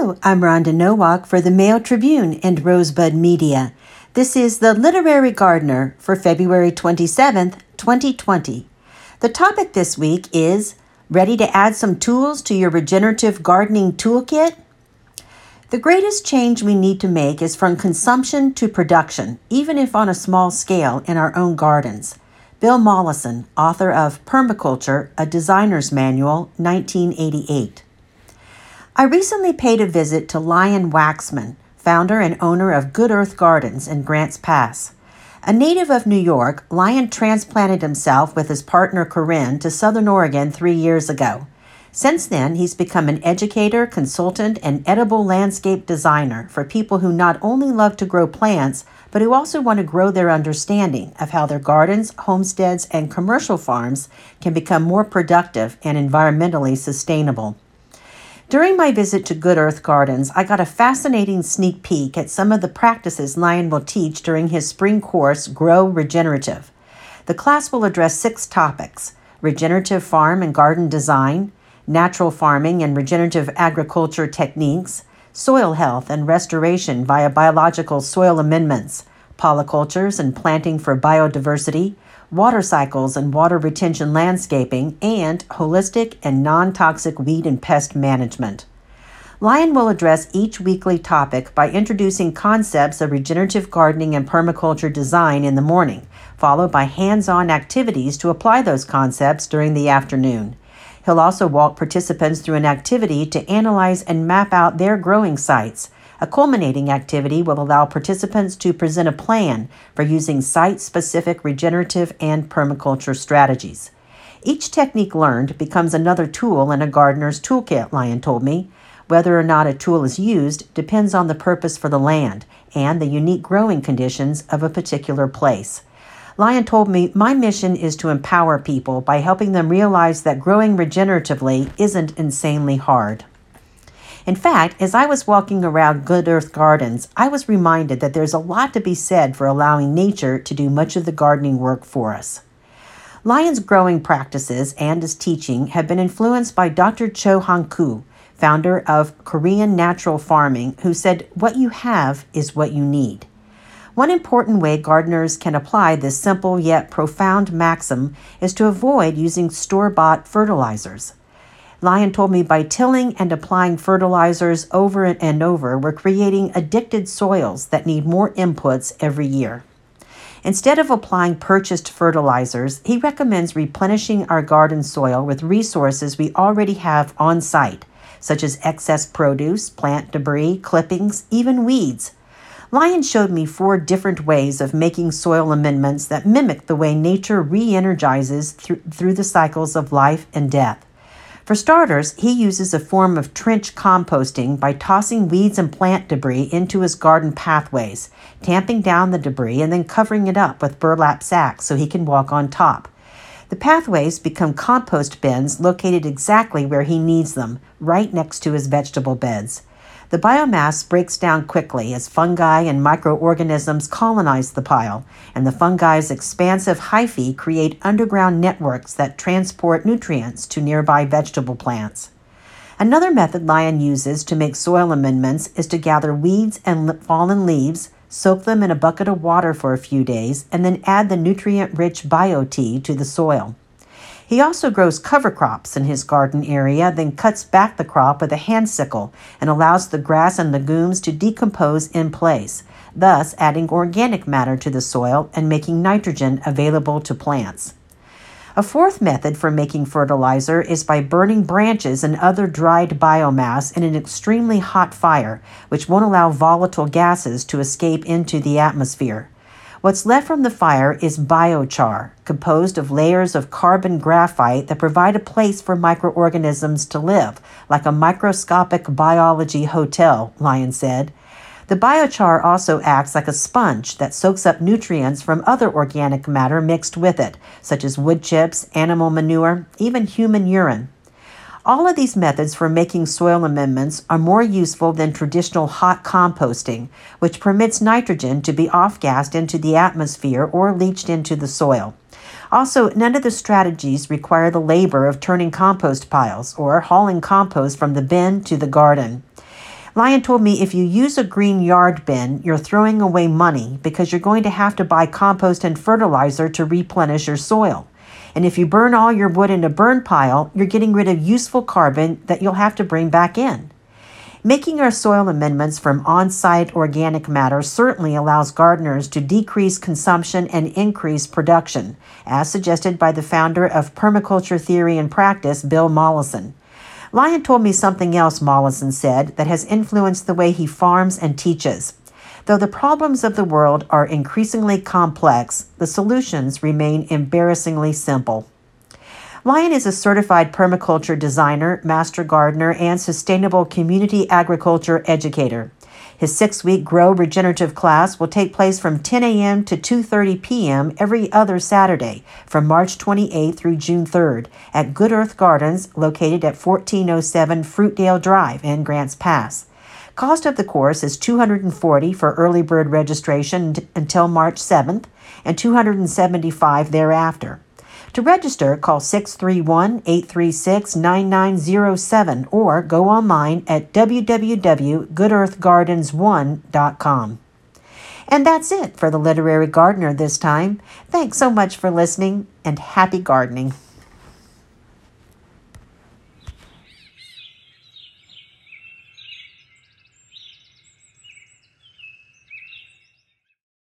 Hello, I'm Rhonda Nowak for the Mail Tribune and Rosebud Media. This is the Literary Gardener for February 27th, 2020. The topic this week is Ready to add some tools to your regenerative gardening toolkit? The greatest change we need to make is from consumption to production, even if on a small scale in our own gardens. Bill Mollison, author of Permaculture, a Designer's Manual, 1988. I recently paid a visit to Lion Waxman, founder and owner of Good Earth Gardens in Grants Pass. A native of New York, Lion transplanted himself with his partner Corinne to Southern Oregon three years ago. Since then, he's become an educator, consultant, and edible landscape designer for people who not only love to grow plants, but who also want to grow their understanding of how their gardens, homesteads, and commercial farms can become more productive and environmentally sustainable. During my visit to Good Earth Gardens, I got a fascinating sneak peek at some of the practices Lion will teach during his spring course, Grow Regenerative. The class will address six topics regenerative farm and garden design, natural farming and regenerative agriculture techniques, soil health and restoration via biological soil amendments, polycultures and planting for biodiversity, water cycles and water retention landscaping, and holistic and non toxic weed and pest management. Lion will address each weekly topic by introducing concepts of regenerative gardening and permaculture design in the morning, followed by hands on activities to apply those concepts during the afternoon. He'll also walk participants through an activity to analyze and map out their growing sites. A culminating activity will allow participants to present a plan for using site specific regenerative and permaculture strategies. Each technique learned becomes another tool in a gardener's toolkit, Lyon told me. Whether or not a tool is used depends on the purpose for the land and the unique growing conditions of a particular place. Lyon told me, My mission is to empower people by helping them realize that growing regeneratively isn't insanely hard. In fact, as I was walking around Good Earth Gardens, I was reminded that there's a lot to be said for allowing nature to do much of the gardening work for us. Lion's growing practices and his teaching have been influenced by Dr. Cho Han Kyu, founder of Korean Natural Farming, who said, What you have is what you need. One important way gardeners can apply this simple yet profound maxim is to avoid using store bought fertilizers. Lion told me by tilling and applying fertilizers over and over, we're creating addicted soils that need more inputs every year. Instead of applying purchased fertilizers, he recommends replenishing our garden soil with resources we already have on site, such as excess produce, plant debris, clippings, even weeds. Lion showed me four different ways of making soil amendments that mimic the way nature re energizes through, through the cycles of life and death. For starters, he uses a form of trench composting by tossing weeds and plant debris into his garden pathways, tamping down the debris and then covering it up with burlap sacks so he can walk on top. The pathways become compost bins located exactly where he needs them, right next to his vegetable beds. The biomass breaks down quickly as fungi and microorganisms colonize the pile, and the fungi's expansive hyphae create underground networks that transport nutrients to nearby vegetable plants. Another method Lion uses to make soil amendments is to gather weeds and fallen leaves, soak them in a bucket of water for a few days, and then add the nutrient rich bio tea to the soil. He also grows cover crops in his garden area, then cuts back the crop with a hand sickle and allows the grass and legumes to decompose in place, thus adding organic matter to the soil and making nitrogen available to plants. A fourth method for making fertilizer is by burning branches and other dried biomass in an extremely hot fire, which won't allow volatile gases to escape into the atmosphere. What's left from the fire is biochar, composed of layers of carbon graphite that provide a place for microorganisms to live, like a microscopic biology hotel, Lyon said. The biochar also acts like a sponge that soaks up nutrients from other organic matter mixed with it, such as wood chips, animal manure, even human urine. All of these methods for making soil amendments are more useful than traditional hot composting, which permits nitrogen to be off gassed into the atmosphere or leached into the soil. Also, none of the strategies require the labor of turning compost piles or hauling compost from the bin to the garden. Lion told me if you use a green yard bin, you're throwing away money because you're going to have to buy compost and fertilizer to replenish your soil. And if you burn all your wood in a burn pile, you're getting rid of useful carbon that you'll have to bring back in. Making our soil amendments from on site organic matter certainly allows gardeners to decrease consumption and increase production, as suggested by the founder of permaculture theory and practice, Bill Mollison. Lyon told me something else Mollison said that has influenced the way he farms and teaches. Though the problems of the world are increasingly complex, the solutions remain embarrassingly simple. Lion is a certified permaculture designer, master gardener, and sustainable community agriculture educator. His six-week Grow Regenerative class will take place from 10 a.m. to 2:30 p.m. every other Saturday from March 28 through June 3rd at Good Earth Gardens, located at 1407 Fruitdale Drive in Grants Pass. Cost of the course is 240 for early bird registration until March 7th and 275 thereafter. To register, call 631 836 9907 or go online at www.goodearthgardens1.com. And that's it for the Literary Gardener this time. Thanks so much for listening and happy gardening.